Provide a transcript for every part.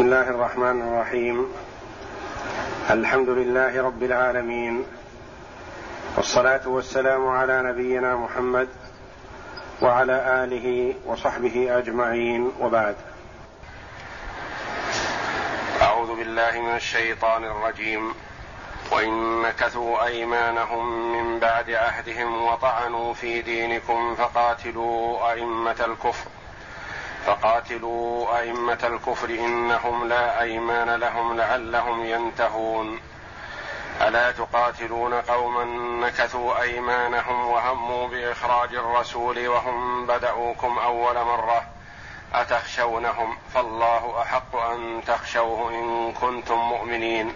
بسم الله الرحمن الرحيم الحمد لله رب العالمين والصلاه والسلام على نبينا محمد وعلى اله وصحبه اجمعين وبعد اعوذ بالله من الشيطان الرجيم وان نكثوا ايمانهم من بعد عهدهم وطعنوا في دينكم فقاتلوا ائمه الكفر فقاتلوا أئمة الكفر إنهم لا أيمان لهم لعلهم ينتهون. ألا تقاتلون قوما نكثوا أيمانهم وهموا بإخراج الرسول وهم بدأوكم أول مرة أتخشونهم؟ فالله أحق أن تخشوه إن كنتم مؤمنين.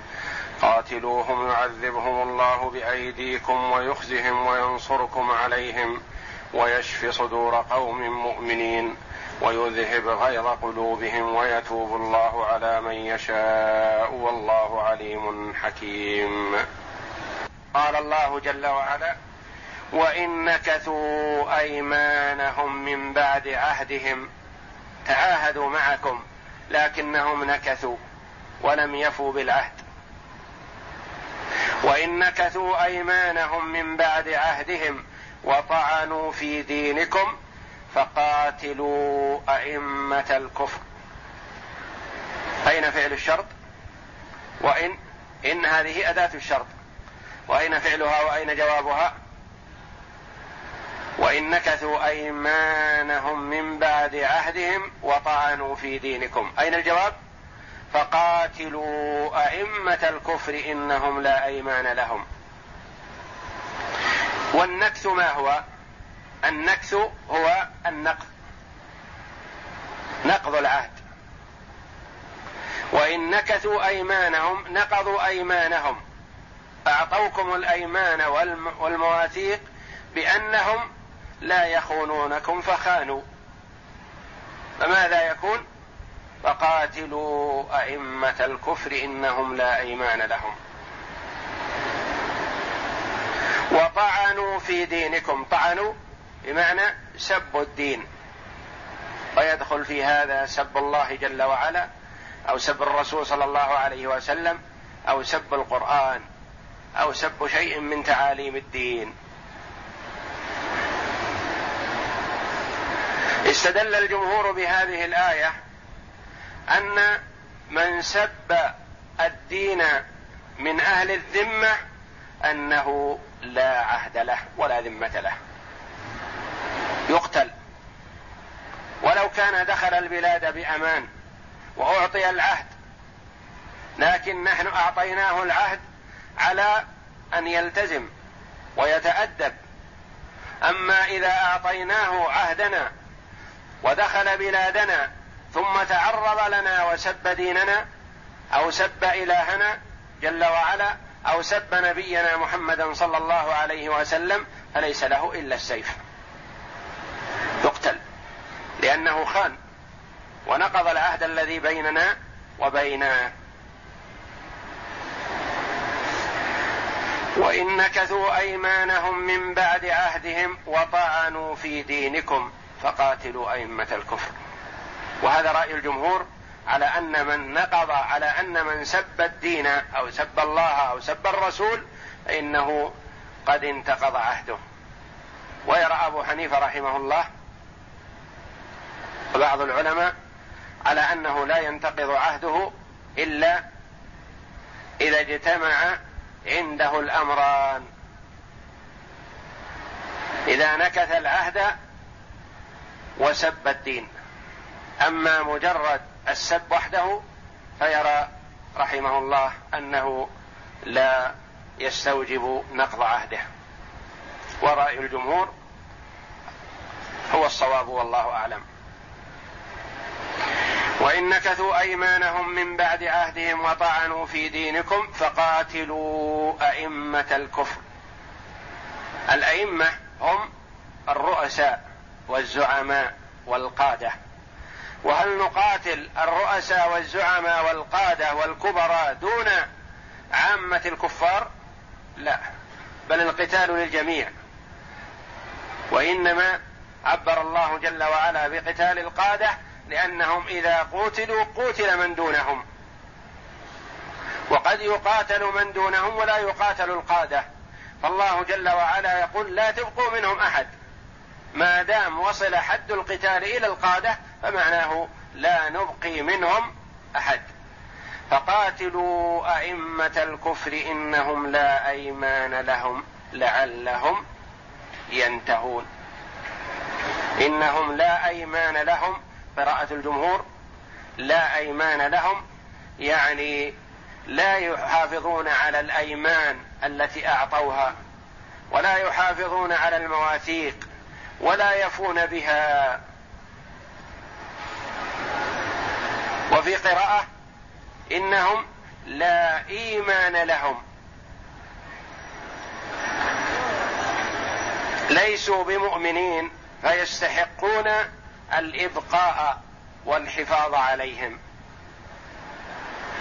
قاتلوهم يعذبهم الله بأيديكم ويخزهم وينصركم عليهم ويشف صدور قوم مؤمنين. ويذهب غيظ قلوبهم ويتوب الله على من يشاء والله عليم حكيم. قال الله جل وعلا وإن نكثوا أيمانهم من بعد عهدهم تعاهدوا معكم لكنهم نكثوا ولم يفوا بالعهد. وإن نكثوا أيمانهم من بعد عهدهم وطعنوا في دينكم فقاتلوا أئمة الكفر. أين فعل الشرط؟ وإن إن هذه أداة الشرط. وأين فعلها وأين جوابها؟ وإن نكثوا أيمانهم من بعد عهدهم وطعنوا في دينكم. أين الجواب؟ فقاتلوا أئمة الكفر إنهم لا أيمان لهم. والنكث ما هو؟ النكث هو النقض. نقض العهد. وإن نكثوا أيمانهم نقضوا أيمانهم. أعطوكم الأيمان والمواثيق بأنهم لا يخونونكم فخانوا. فماذا يكون؟ فقاتلوا أئمة الكفر إنهم لا أيمان لهم. وطعنوا في دينكم. طعنوا بمعنى سب الدين. ويدخل في هذا سب الله جل وعلا أو سب الرسول صلى الله عليه وسلم أو سب القرآن أو سب شيء من تعاليم الدين. استدل الجمهور بهذه الآية أن من سب الدين من أهل الذمة أنه لا عهد له ولا ذمة له. يقتل. ولو كان دخل البلاد بأمان وأعطي العهد لكن نحن أعطيناه العهد على أن يلتزم ويتأدب. أما إذا أعطيناه عهدنا ودخل بلادنا ثم تعرض لنا وسب ديننا أو سب إلهنا جل وعلا أو سب نبينا محمدا صلى الله عليه وسلم فليس له إلا السيف. لأنه خان. ونقض العهد الذي بيننا وبينه وإن نكثوا أيمانهم من بعد عهدهم وطعنوا في دينكم فقاتلوا أئمة الكفر. وهذا رأي الجمهور على أن من نقض على أن من سب الدين أو سب الله أو سب الرسول فإنه قد انتقض عهده. ويرى أبو حنيفة رحمه الله وبعض العلماء على أنه لا ينتقض عهده إلا إذا اجتمع عنده الأمران. إذا نكث العهد وسب الدين. أما مجرد السب وحده فيرى رحمه الله أنه لا يستوجب نقض عهده. ورأي الجمهور هو الصواب والله أعلم. وإن نكثوا أيمانهم من بعد عهدهم وطعنوا في دينكم فقاتلوا أئمة الكفر. الأئمة هم الرؤساء والزعماء والقادة. وهل نقاتل الرؤساء والزعماء والقادة والكبراء دون عامة الكفار؟ لا بل القتال للجميع. وإنما عبر الله جل وعلا بقتال القادة لأنهم إذا قوتلوا قوتل من دونهم. وقد يقاتل من دونهم ولا يقاتل القادة. فالله جل وعلا يقول لا تبقوا منهم أحد. ما دام وصل حد القتال إلى القادة فمعناه لا نبقي منهم أحد. فقاتلوا أئمة الكفر إنهم لا أيمان لهم لعلهم ينتهون. إنهم لا أيمان لهم قراءه الجمهور لا أيمان لهم يعني لا يحافظون على الأيمان التي أعطوها ولا يحافظون على المواثيق ولا يفون بها. وفي قراءة إنهم لا إيمان لهم. ليسوا بمؤمنين فيستحقون الإبقاء والحفاظ عليهم.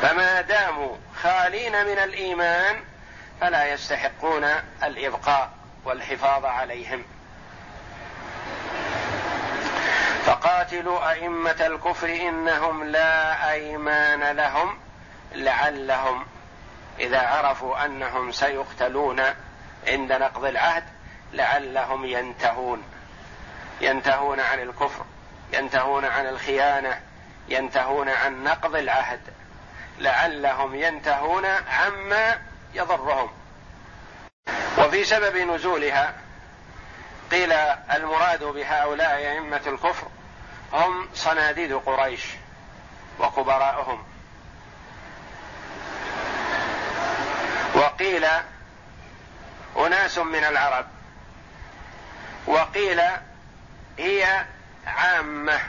فما داموا خالين من الإيمان فلا يستحقون الإبقاء والحفاظ عليهم. فقاتلوا أئمة الكفر إنهم لا أيمان لهم لعلهم إذا عرفوا أنهم سيقتلون عند نقض العهد لعلهم ينتهون. ينتهون عن الكفر. ينتهون عن الخيانة ينتهون عن نقض العهد. لعلهم ينتهون عما يضرهم. وفي سبب نزولها قيل المراد بهؤلاء أئمة الكفر هم صناديد قريش وكبراءهم وقيل أناس من العرب. وقيل هي عامة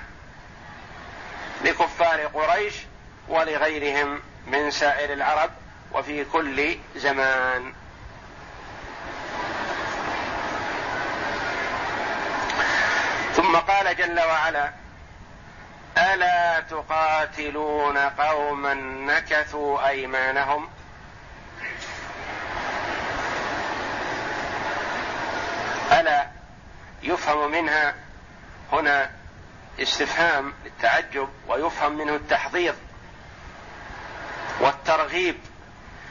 لكفار قريش ولغيرهم من سائر العرب وفي كل زمان. ثم قال جل وعلا ألا تقاتلون قوما نكثوا أيمانهم؟ ألا يفهم منها هنا استفهام للتعجب ويفهم منه التحضيض والترغيب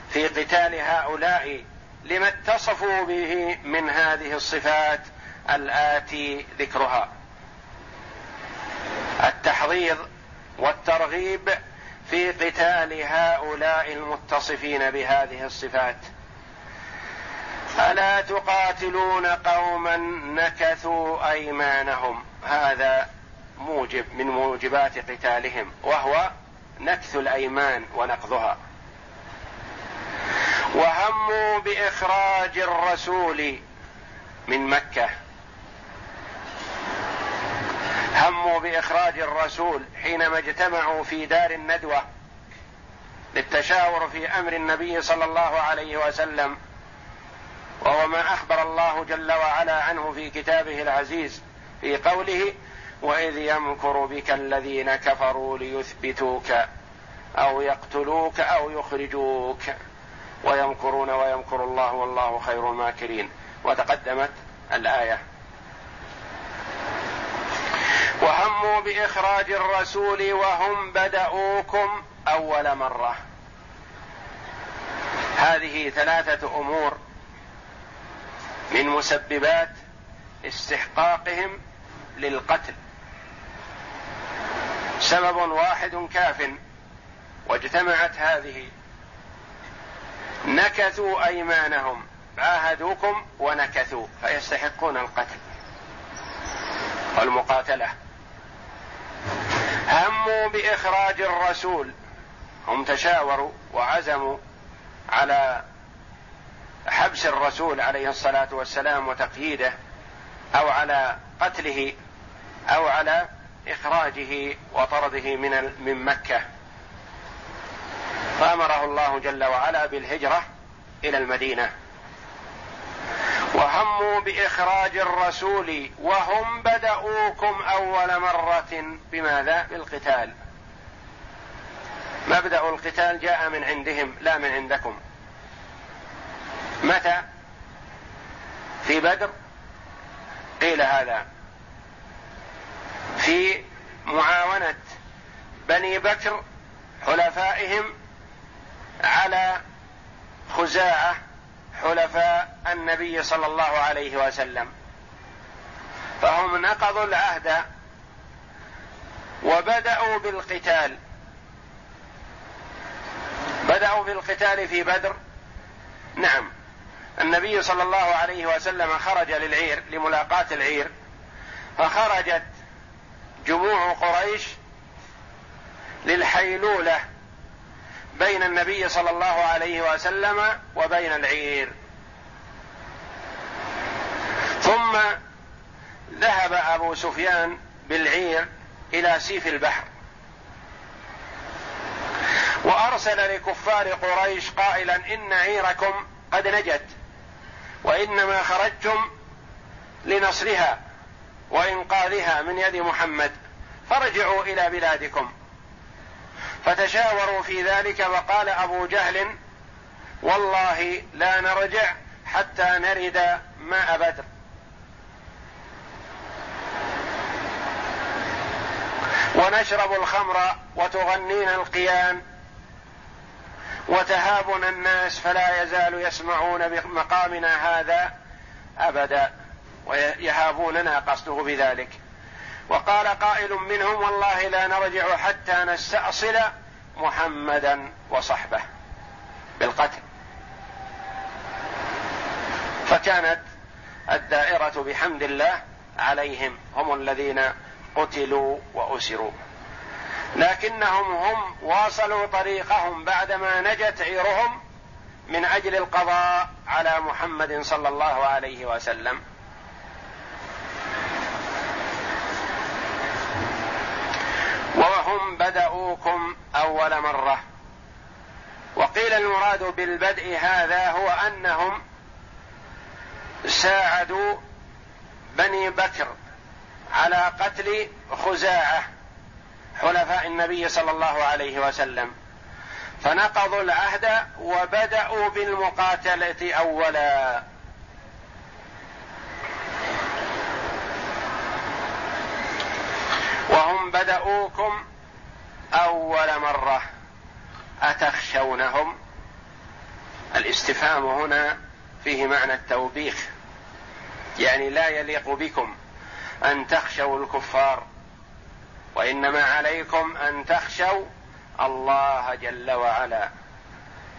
في قتال هؤلاء لما اتصفوا به من هذه الصفات الآتي ذكرها. التحضيض والترغيب في قتال هؤلاء المتصفين بهذه الصفات. ألا تقاتلون قوما نكثوا أيمانهم؟ هذا موجب من موجبات قتالهم وهو نكث الأيمان ونقضها. وهموا بإخراج الرسول من مكة. هموا بإخراج الرسول حينما اجتمعوا في دار الندوة للتشاور في أمر النبي صلى الله عليه وسلم. وهو ما أخبر الله جل وعلا عنه في كتابه العزيز في قوله وإذ يمكر بك الذين كفروا ليثبتوك أو يقتلوك أو يخرجوك ويمكرون ويمكر الله والله خير الماكرين. وتقدمت الآية. وهموا بإخراج الرسول وهم بداوكم أول مرة. هذه ثلاثة أمور من مسببات استحقاقهم للقتل. سبب واحد كاف واجتمعت هذه. نكثوا أيمانهم عاهدوكم ونكثوا فيستحقون القتل والمقاتلة. هموا بإخراج الرسول. هم تشاوروا وعزموا على حبس الرسول عليه الصلاة والسلام وتقييده أو على قتله أو على إخراجه وطرده من من مكة. فأمره الله جل وعلا بالهجرة إلى المدينة. وهموا بإخراج الرسول وهم بدأوكم أول مرة بماذا؟ بالقتال. مبدأ القتال جاء من عندهم لا من عندكم. متى؟ في بدر؟ قيل هذا. في معاونة بني بكر حلفائهم على خزاعة حلفاء النبي صلى الله عليه وسلم. فهم نقضوا العهد وبدأوا بالقتال. بدأوا بالقتال في بدر؟ نعم. النبي صلى الله عليه وسلم خرج للعير لملاقاة العير فخرجت جموع قريش للحيلولة بين النبي صلى الله عليه وسلم وبين العير. ثم ذهب أبو سفيان بالعير إلى سيف البحر وأرسل لكفار قريش قائلا إن عيركم قد نجت. وإنما خرجتم لنصرها وإنقاذها من يد محمد فرجعوا إلى بلادكم. فتشاوروا في ذلك وقال أبو جهل والله لا نرجع حتى نرد ماء بدر. ونشرب الخمر وتغنينا القيان. وتهابنا الناس فلا يزال يسمعون بمقامنا هذا أبدا ويهابوننا قصده بذلك. وقال قائل منهم والله لا نرجع حتى نستأصل محمدا وصحبه بالقتل. فكانت الدائرة بحمد الله عليهم هم الذين قتلوا وأسروا. لكنهم هم واصلوا طريقهم بعدما نجت عيرهم من أجل القضاء على محمد صلى الله عليه وسلم. وهم بدأوكم أول مرة. وقيل المراد بالبدء هذا هو أنهم ساعدوا بني بكر على قتل خزاعة. حلفاء النبي صلى الله عليه وسلم. فنقضوا العهد وبدأوا بالمقاتلة أولا. وهم بدأوكم أول مرة. أتخشونهم؟ الاستفهام هنا فيه معنى التوبيخ. يعني لا يليق بكم أن تخشوا الكفار. وإنما عليكم أن تخشوا الله جل وعلا.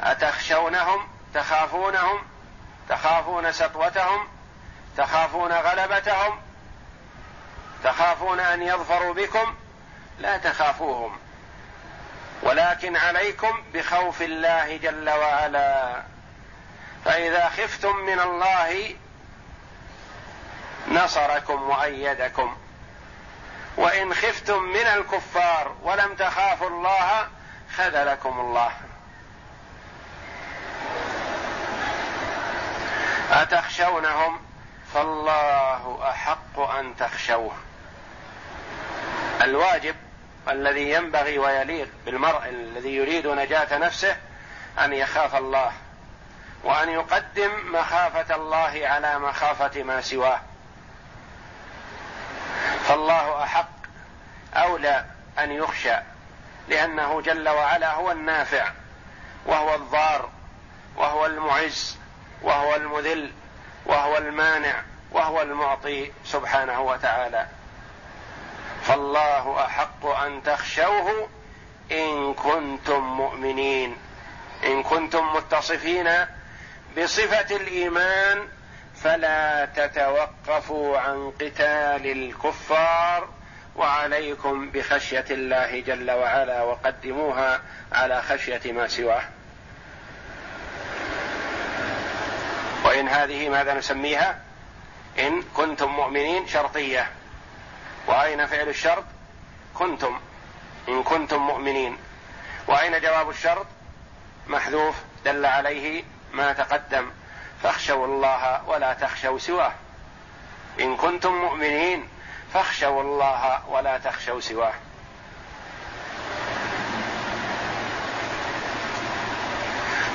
أتخشونهم؟ تخافونهم؟ تخافون سطوتهم؟ تخافون غلبتهم؟ تخافون أن يظفروا بكم؟ لا تخافوهم. ولكن عليكم بخوف الله جل وعلا. فإذا خفتم من الله نصركم وأيدكم. وإن خفتم من الكفار ولم تخافوا الله خذلكم الله. أتخشونهم؟ فالله أحق أن تخشوه. الواجب الذي ينبغي ويليق بالمرء الذي يريد نجاة نفسه أن يخاف الله وأن يقدم مخافة الله على مخافة ما سواه. فالله أحق أولى أن يخشى لأنه جل وعلا هو النافع وهو الضار وهو المعز وهو المذل وهو المانع وهو المعطي سبحانه وتعالى. فالله أحق أن تخشوه إن كنتم مؤمنين. إن كنتم متصفين بصفة الإيمان فلا تتوقفوا عن قتال الكفار وعليكم بخشية الله جل وعلا وقدموها على خشية ما سواه. وإن هذه ماذا نسميها؟ إن كنتم مؤمنين شرطية. وأين فعل الشرط؟ كنتم. إن كنتم مؤمنين. وأين جواب الشرط؟ محذوف دل عليه ما تقدم. فاخشوا الله ولا تخشوا سواه. إن كنتم مؤمنين فاخشوا الله ولا تخشوا سواه.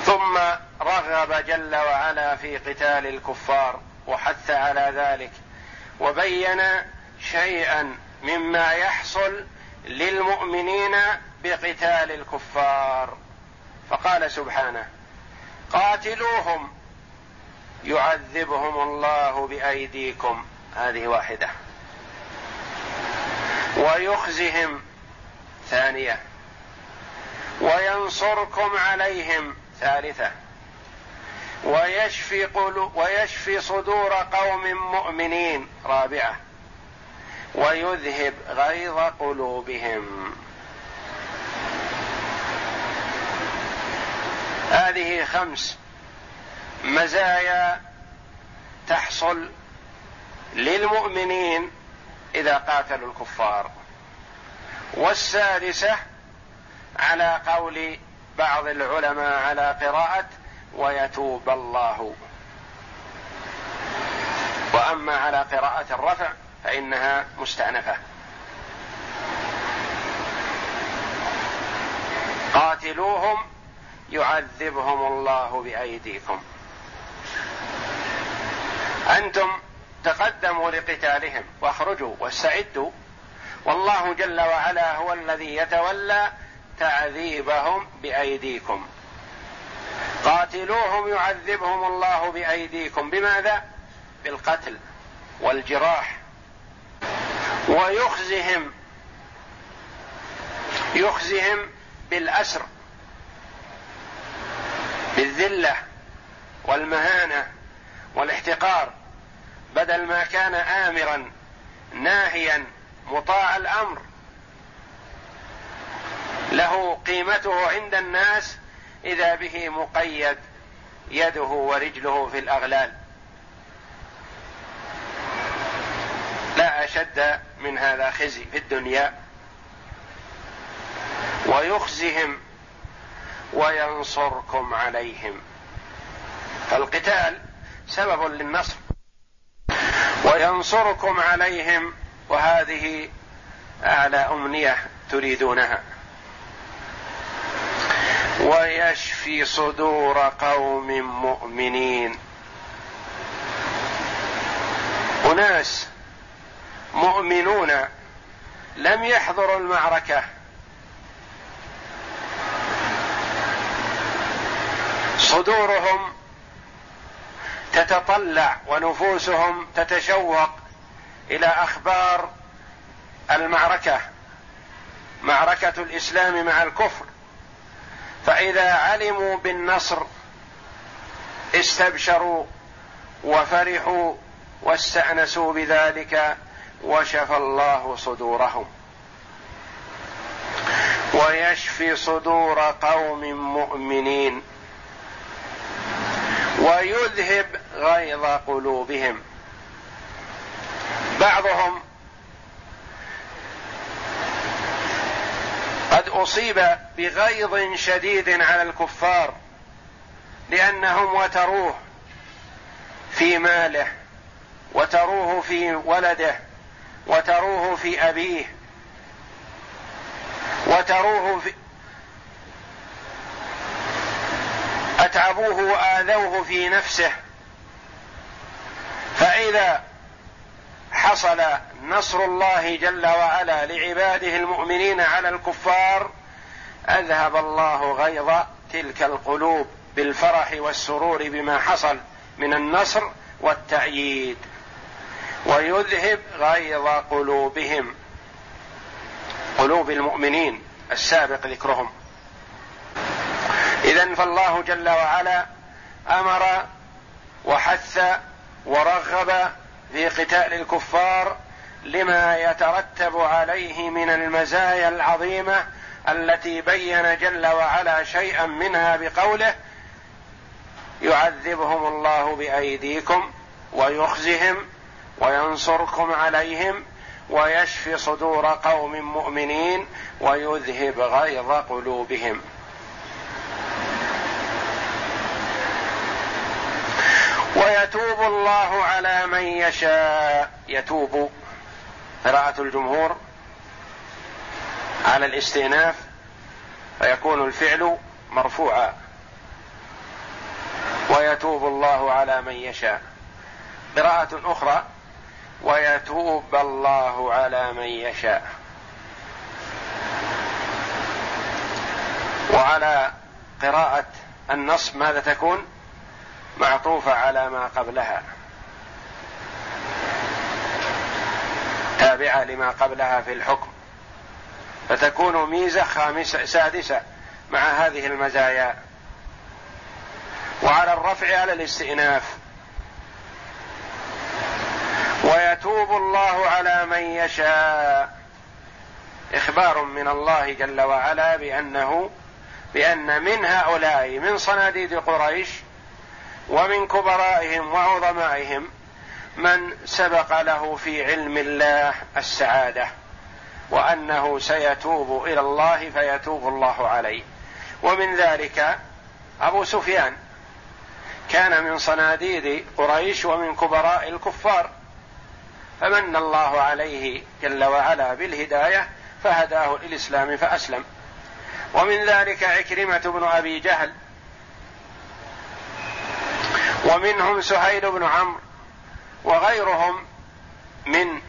ثم رغب جل وعلا في قتال الكفار وحث على ذلك وبين شيئا مما يحصل للمؤمنين بقتال الكفار. فقال سبحانه قاتلوهم يعذبهم الله بأيديكم. هذه واحدة. ويخزهم. ثانية. وينصركم عليهم. ثالثة. ويشفي, ويشفي صدور قوم مؤمنين. رابعة. ويذهب غيظ قلوبهم. هذه خمس. مزايا تحصل للمؤمنين إذا قاتلوا الكفار. والسادسة على قول بعض العلماء على قراءة ويتوب الله. وأما على قراءة الرفع فإنها مستأنفة. قاتلوهم يعذبهم الله بأيديكم. أنتم تقدموا لقتالهم واخرجوا واستعدوا. والله جل وعلا هو الذي يتولى تعذيبهم بأيديكم. قاتلوهم يعذبهم الله بأيديكم. بماذا؟ بالقتل والجراح ويخزهم يخزهم بالأسر بالذلة والمهانة والاحتقار. بدل ما كان امرا ناهيا مطاع الأمر. له قيمته عند الناس إذا به مقيد يده ورجله في الأغلال. لا أشد من هذا خزي في الدنيا. ويخزهم وينصركم عليهم. فالقتال سبب للنصر. وينصركم عليهم وهذه أعلى أمنية تريدونها. ويشفي صدور قوم مؤمنين. أناس مؤمنون لم يحضروا المعركة. صدورهم تتطلع ونفوسهم تتشوق إلى أخبار المعركة معركة الإسلام مع الكفر. فإذا علموا بالنصر استبشروا وفرحوا واستأنسوا بذلك وشفى الله صدورهم. ويشفي صدور قوم مؤمنين ويذهب غيظ قلوبهم. بعضهم قد اصيب بغيظ شديد على الكفار لانهم وتروه في ماله وتروه في ولده وتروه في ابيه وتروه في اتعبوه واذوه في نفسه. فاذا حصل نصر الله جل وعلا لعباده المؤمنين على الكفار أذهب الله غيظ تلك القلوب بالفرح والسرور بما حصل من النصر والتأييد ويذهب غيظ قلوبهم قلوب المؤمنين السابق ذكرهم. اذا فالله جل وعلا أمر وحث ورغب في قتال الكفار لما يترتب عليه من المزايا العظيمة التي بين جل وعلا شيئا منها بقوله يعذبهم الله بأيديكم ويخزهم وينصركم عليهم ويشفي صدور قوم مؤمنين ويذهب غيظ قلوبهم. ويتوب الله على من يشاء. يتوب قراءة الجمهور على الاستئناف فيكون الفعل مرفوعا. ويتوب الله على من يشاء. قراءة أخرى ويتوب الله على من يشاء. وعلى قراءة النصب ماذا تكون؟ معطوفة على ما قبلها. تابعة لما قبلها في الحكم. فتكون ميزة خامسة سادسة مع هذه المزايا. وعلى الرفع على الاستئناف. ويتوب الله على من يشاء. إخبار من الله جل وعلا بأنه بأن من هؤلاء من صناديد قريش ومن كبرائهم وعظمائهم من سبق له في علم الله السعادة وأنه سيتوب إلى الله فيتوب الله عليه. ومن ذلك أبو سفيان كان من صناديد قريش ومن كبراء الكفار فمن الله عليه جل وعلا بالهداية فهداه للإسلام فأسلم. ومن ذلك عكرمة بن أبي جهل ومنهم سهيل بن عمرو وغيرهم من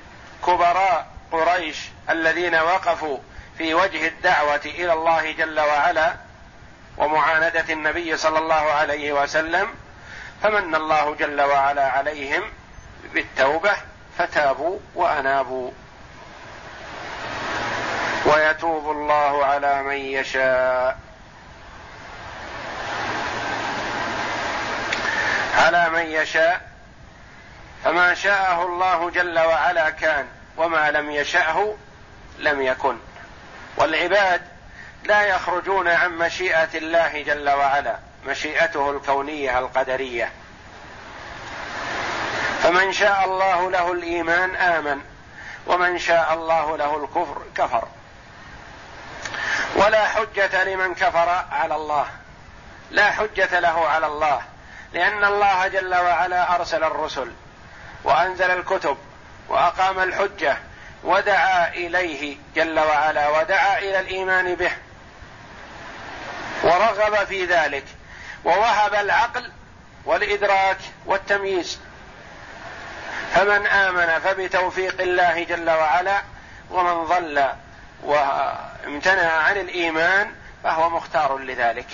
كبراء قريش الذين وقفوا في وجه الدعوة إلى الله جل وعلا ومعاندة النبي صلى الله عليه وسلم فمن الله جل وعلا عليهم بالتوبة فتابوا وأنابوا. ويتوب الله على من يشاء. على من يشاء فما شاءه الله جل وعلا كان وما لم يشأه لم يكن. والعباد لا يخرجون عن مشيئة الله جل وعلا مشيئته الكونية القدرية. فمن شاء الله له الإيمان آمن ومن شاء الله له الكفر كفر. ولا حجة لمن كفر على الله لا حجة له على الله. لأن الله جل وعلا أرسل الرسل وأنزل الكتب وأقام الحجة ودعا إليه جل وعلا ودعا إلى الإيمان به ورغب في ذلك ووهب العقل والإدراك والتمييز فمن آمن فبتوفيق الله جل وعلا ومن ضل وامتنع عن الإيمان فهو مختار لذلك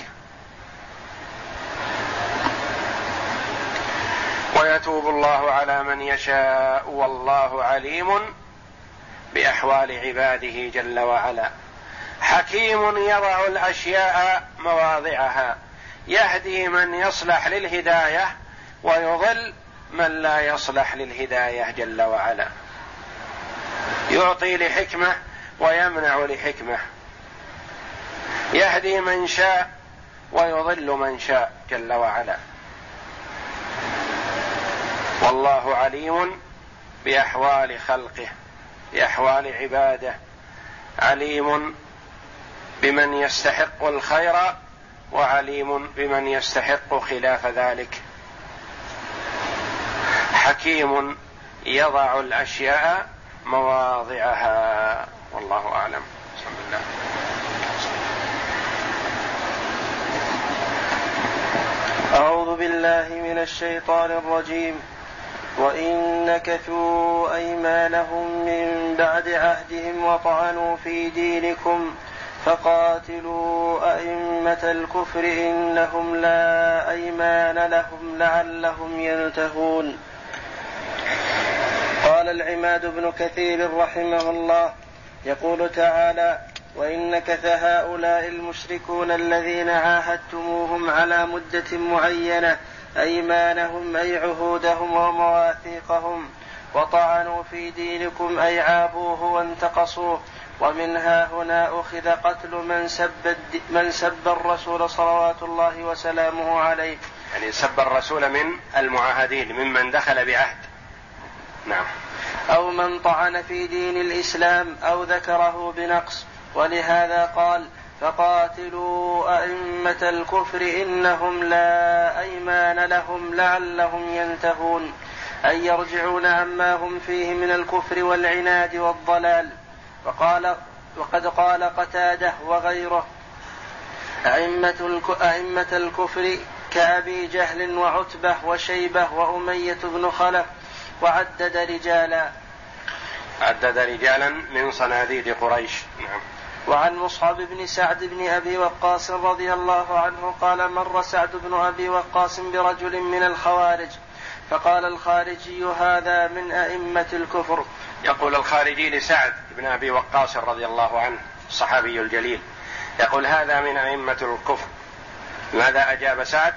ويتوب الله على من يشاء والله عليم بأحوال عباده جل وعلا. حكيم يضع الأشياء مواضعها يهدي من يصلح للهداية ويضل من لا يصلح للهداية جل وعلا. يعطي لحكمة ويمنع لحكمة. يهدي من شاء ويضل من شاء جل وعلا. والله عليم بأحوال خلقه بأحوال عباده عليم بمن يستحق الخير وعليم بمن يستحق خلاف ذلك. حكيم يضع الأشياء مواضعها. والله أعلم. بسم الله أعوذ بالله من الشيطان الرجيم. وإن نكثوا أيمانهم من بعد عهدهم وطعنوا في دينكم فقاتلوا أئمة الكفر إنهم لا أيمان لهم لعلهم ينتهون. قال العماد بن كثير رحمه الله يقول تعالى وإن نكث هؤلاء المشركون الذين عاهدتموهم على مدة معينة أيمانهم أي عهودهم ومواثيقهم وطعنوا في دينكم أي عابوه وانتقصوه ومنها هنا أخذ قتل من سب من سب الرسول صلوات الله وسلامه عليه. يعني سب الرسول من المعاهدين ممن دخل بعهد. نعم. أو من طعن في دين الإسلام أو ذكره بنقص ولهذا قال فقاتلوا أئمة الكفر إنهم لا أيمان لهم لعلهم ينتهون. أي يرجعون عما هم فيه من الكفر والعناد والضلال. وقال وقد قال قتادة وغيره أئمة, أئمة الكفر كأبي جهل وعتبة وشيبة وأمية بن خلف وعدد رجالا. عدد رجالا من صناديد قريش. نعم. وعن مصعب بن سعد بن أبي وقاص رضي الله عنه قال مر سعد بن أبي وقاص برجل من الخوارج فقال الخارجي هذا من أئمة الكفر. يقول الخارجي لسعد بن أبي وقاص رضي الله عنه الصحابي الجليل يقول هذا من أئمة الكفر. ماذا أجاب سعد؟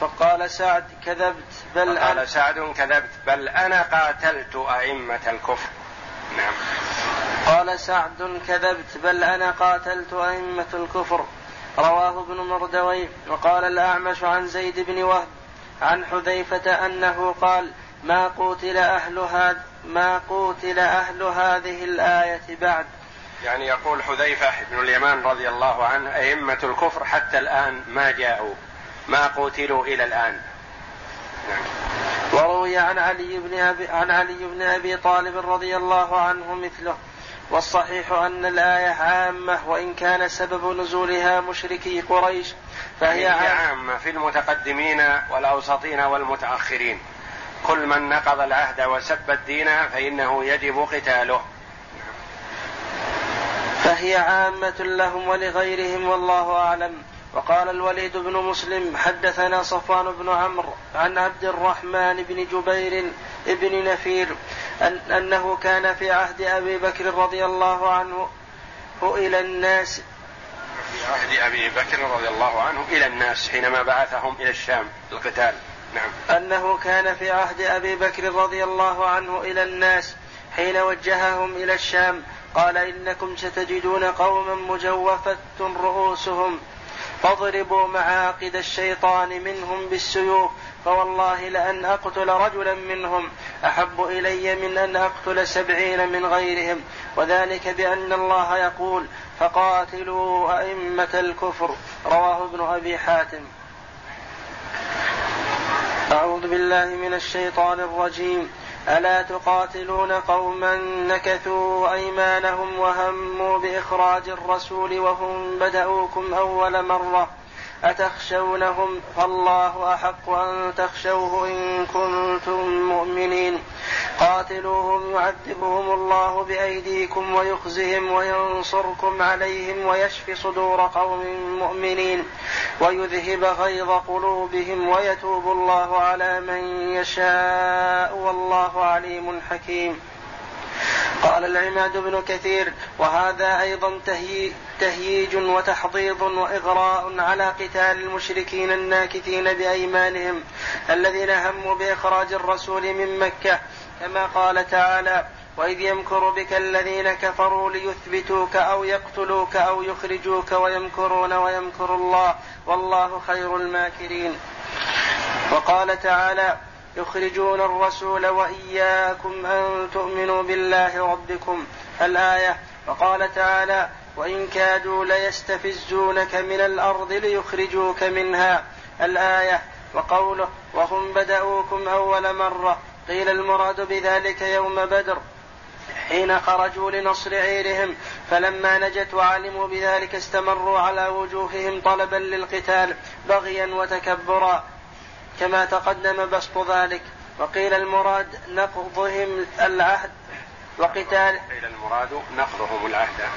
فقال سعد كذبت بل قال أنا سعد كذبت بل أنا قاتلت أئمة الكفر. نعم. قال سعد كذبت بل أنا قاتلت أئمة الكفر. رواه ابن مردويه وقال الأعمش عن زيد بن وهب عن حذيفة أنه قال ما قتل أهل هذا ما قتل أهل هذه الآية بعد. يعني يقول حذيفة بن اليمان رضي الله عنه أئمة الكفر حتى الآن ما جاءوا ما قتلوا إلى الآن. نعم. وروي عن علي بن أبي عن علي بن أبي طالب رضي الله عنه مثله. والصحيح أن الآية عامة وإن كان سبب نزولها مشركي قريش فهي عامة في المتقدمين والأوسطين والمتأخرين. كل من نقض العهد وسب الدين فإنه يجب قتاله. فهي عامة لهم ولغيرهم والله أعلم. وقال الوليد بن مسلم حدثنا صفوان بن عمرو عن عبد الرحمن بن جبير بن نفير أن أنه كان في عهد أبي بكر رضي الله عنه إلى الناس. في عهد أبي بكر رضي الله عنه إلى الناس حينما بعثهم إلى الشام للقتال. نعم. أنه كان في عهد أبي بكر رضي الله عنه إلى الناس حين وجههم إلى الشام. قال إنكم ستجدون قوما مجوفة رؤوسهم. فاضربوا معاقد الشيطان منهم بالسيوف فوالله لأن أقتل رجلا منهم. أحب إلي من أن أقتل سبعين من غيرهم. وذلك بأن الله يقول فقاتلوا أئمة الكفر. رواه ابن أبي حاتم. أعوذ بالله من الشيطان الرجيم. ألا تقاتلون قوما نكثوا أيمانهم وهموا بإخراج الرسول وهم بدأوكم أول مرة أتخشونهم فالله أحق أن تخشوه إن كنتم مؤمنين قاتلوهم يعذبهم الله بأيديكم ويخزهم وينصركم عليهم ويشفي صدور قوم مؤمنين ويذهب غيظ قلوبهم ويتوب الله على من يشاء والله عليم حكيم. قال العماد بن كثير وهذا أيضا تهييج وتحضيض وإغراء على قتال المشركين الناكثين بأيمانهم الذين هموا بإخراج الرسول من مكة كما قال تعالى وإذ يمكر بك الذين كفروا ليثبتوك أو يقتلوك أو يخرجوك ويمكرون ويمكر الله والله خير الماكرين. وقال تعالى يخرجون الرسول وإياكم أن تؤمنوا بالله ربكم. الآية وقال تعالى وإن كادوا ليستفزونك من الأرض ليخرجوك منها. الآية وقوله وهم بدأوكم أول مرة. قيل المراد بذلك يوم بدر حين خرجوا لنصر عيرهم فلما نجت وعلموا بذلك استمروا على وجوههم طلبا للقتال بغيا وتكبرا كما تقدم بسط ذلك. وقيل المراد نقضهم العهد وقتال قيل المراد نقضهم العهد.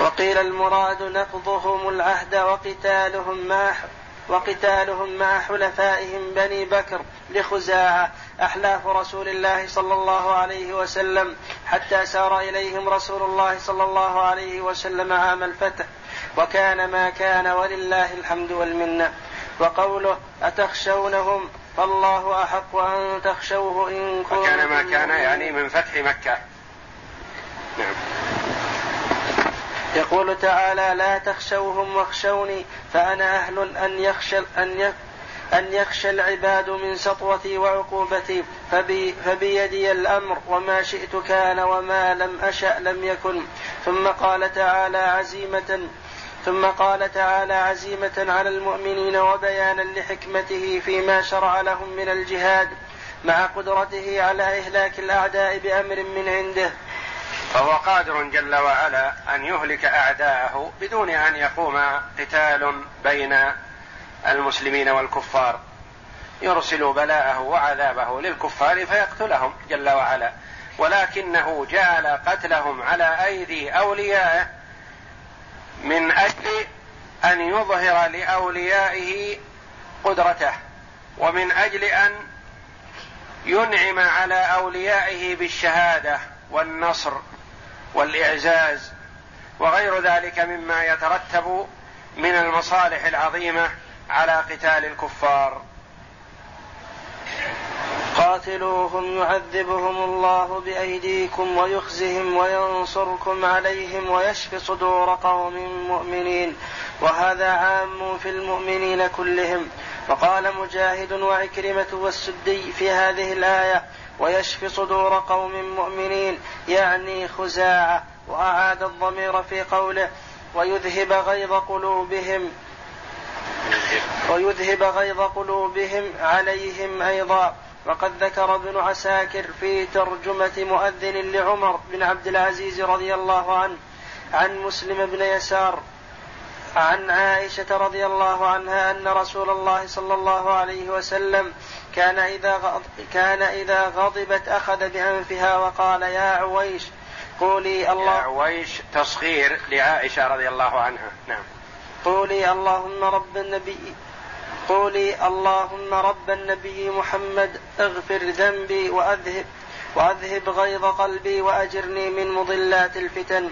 وقيل المراد نقضهم العهد وقتالهم مع وقتالهم مع حلفائهم بني بكر لخزاعة أحلاف رسول الله صلى الله عليه وسلم حتى سار إليهم رسول الله صلى الله عليه وسلم عام الفتح. وكان ما كان ولله الحمد والمنة. وقوله أتخشونهم فالله أحق أن تخشوه إن كنتم وكان ما كان يعني من فتح مكة. نعم. يقول تعالى لا تخشوهم واخشوني فأنا أهل أن يخشى أن أن يخشى العباد من سطوتي وعقوبتي فبي فبيدي الأمر وما شئت كان وما لم أشأ لم يكن. ثم قال تعالى عزيمة ثم قال تعالى عزيمة على المؤمنين وبيانا لحكمته فيما شرع لهم من الجهاد مع قدرته على إهلاك الأعداء بأمر من عنده. فهو قادر جل وعلا أن يهلك أعداءه بدون أن يقوم قتال بين المسلمين والكفار. يرسل بلاءه وعذابه للكفار فيقتلهم جل وعلا. ولكنه جعل قتلهم على أيدي أوليائه من أجل أن يظهر لأوليائه قدرته ومن أجل أن ينعم على أوليائه بالشهادة والنصر والاعزاز وغير ذلك مما يترتب من المصالح العظيمة على قتال الكفار. قاتلوهم يعذبهم الله بأيديكم ويخزهم وينصركم عليهم ويشف صدور قوم مؤمنين. وهذا عام في المؤمنين كلهم. وقال مجاهد وعكرمة والسدي في هذه الآية ويشفي صدور قوم مؤمنين يعني خزاعه وأعاد الضمير في قوله ويذهب غيظ قلوبهم ويذهب غيظ قلوبهم عليهم أيضا. وقد ذكر ابن عساكر في ترجمة مؤذن لعمر بن عبد العزيز رضي الله عنه عن مسلم بن يسار عن عائشة رضي الله عنها أن رسول الله صلى الله عليه وسلم كان إذا غض كان إذا غضبت أخذ بأنفها وقال يا عويش قولي الله يا عويش تصغير لعائشة رضي الله عنها. نعم. قولي اللهم رب النبي قولي اللهم رب النبي محمد اغفر ذنبي وأذهب وأذهب غيظ قلبي وأجرني من مضلات الفتن.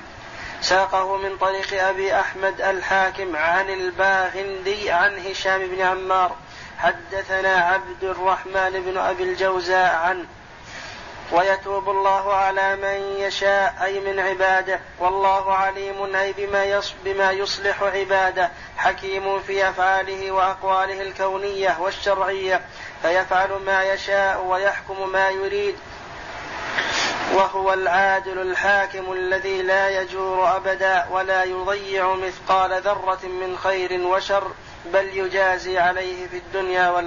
ساقه من طريق أبي أحمد الحاكم عن الباغندي عن هشام بن عمار حدثنا عبد الرحمن بن أبي الجوزاء عنه. ويتوب الله على من يشاء أي من عباده. والله عليم أي بما بما يصلح عباده. حكيم في أفعاله وأقواله الكونية والشرعية. فيفعل ما يشاء ويحكم ما يريد. وهو العادل الحاكم الذي لا يجور أبدا ولا يضيع مثقال ذرة من خير وشر بل يجازي عليه في الدنيا والآخرة.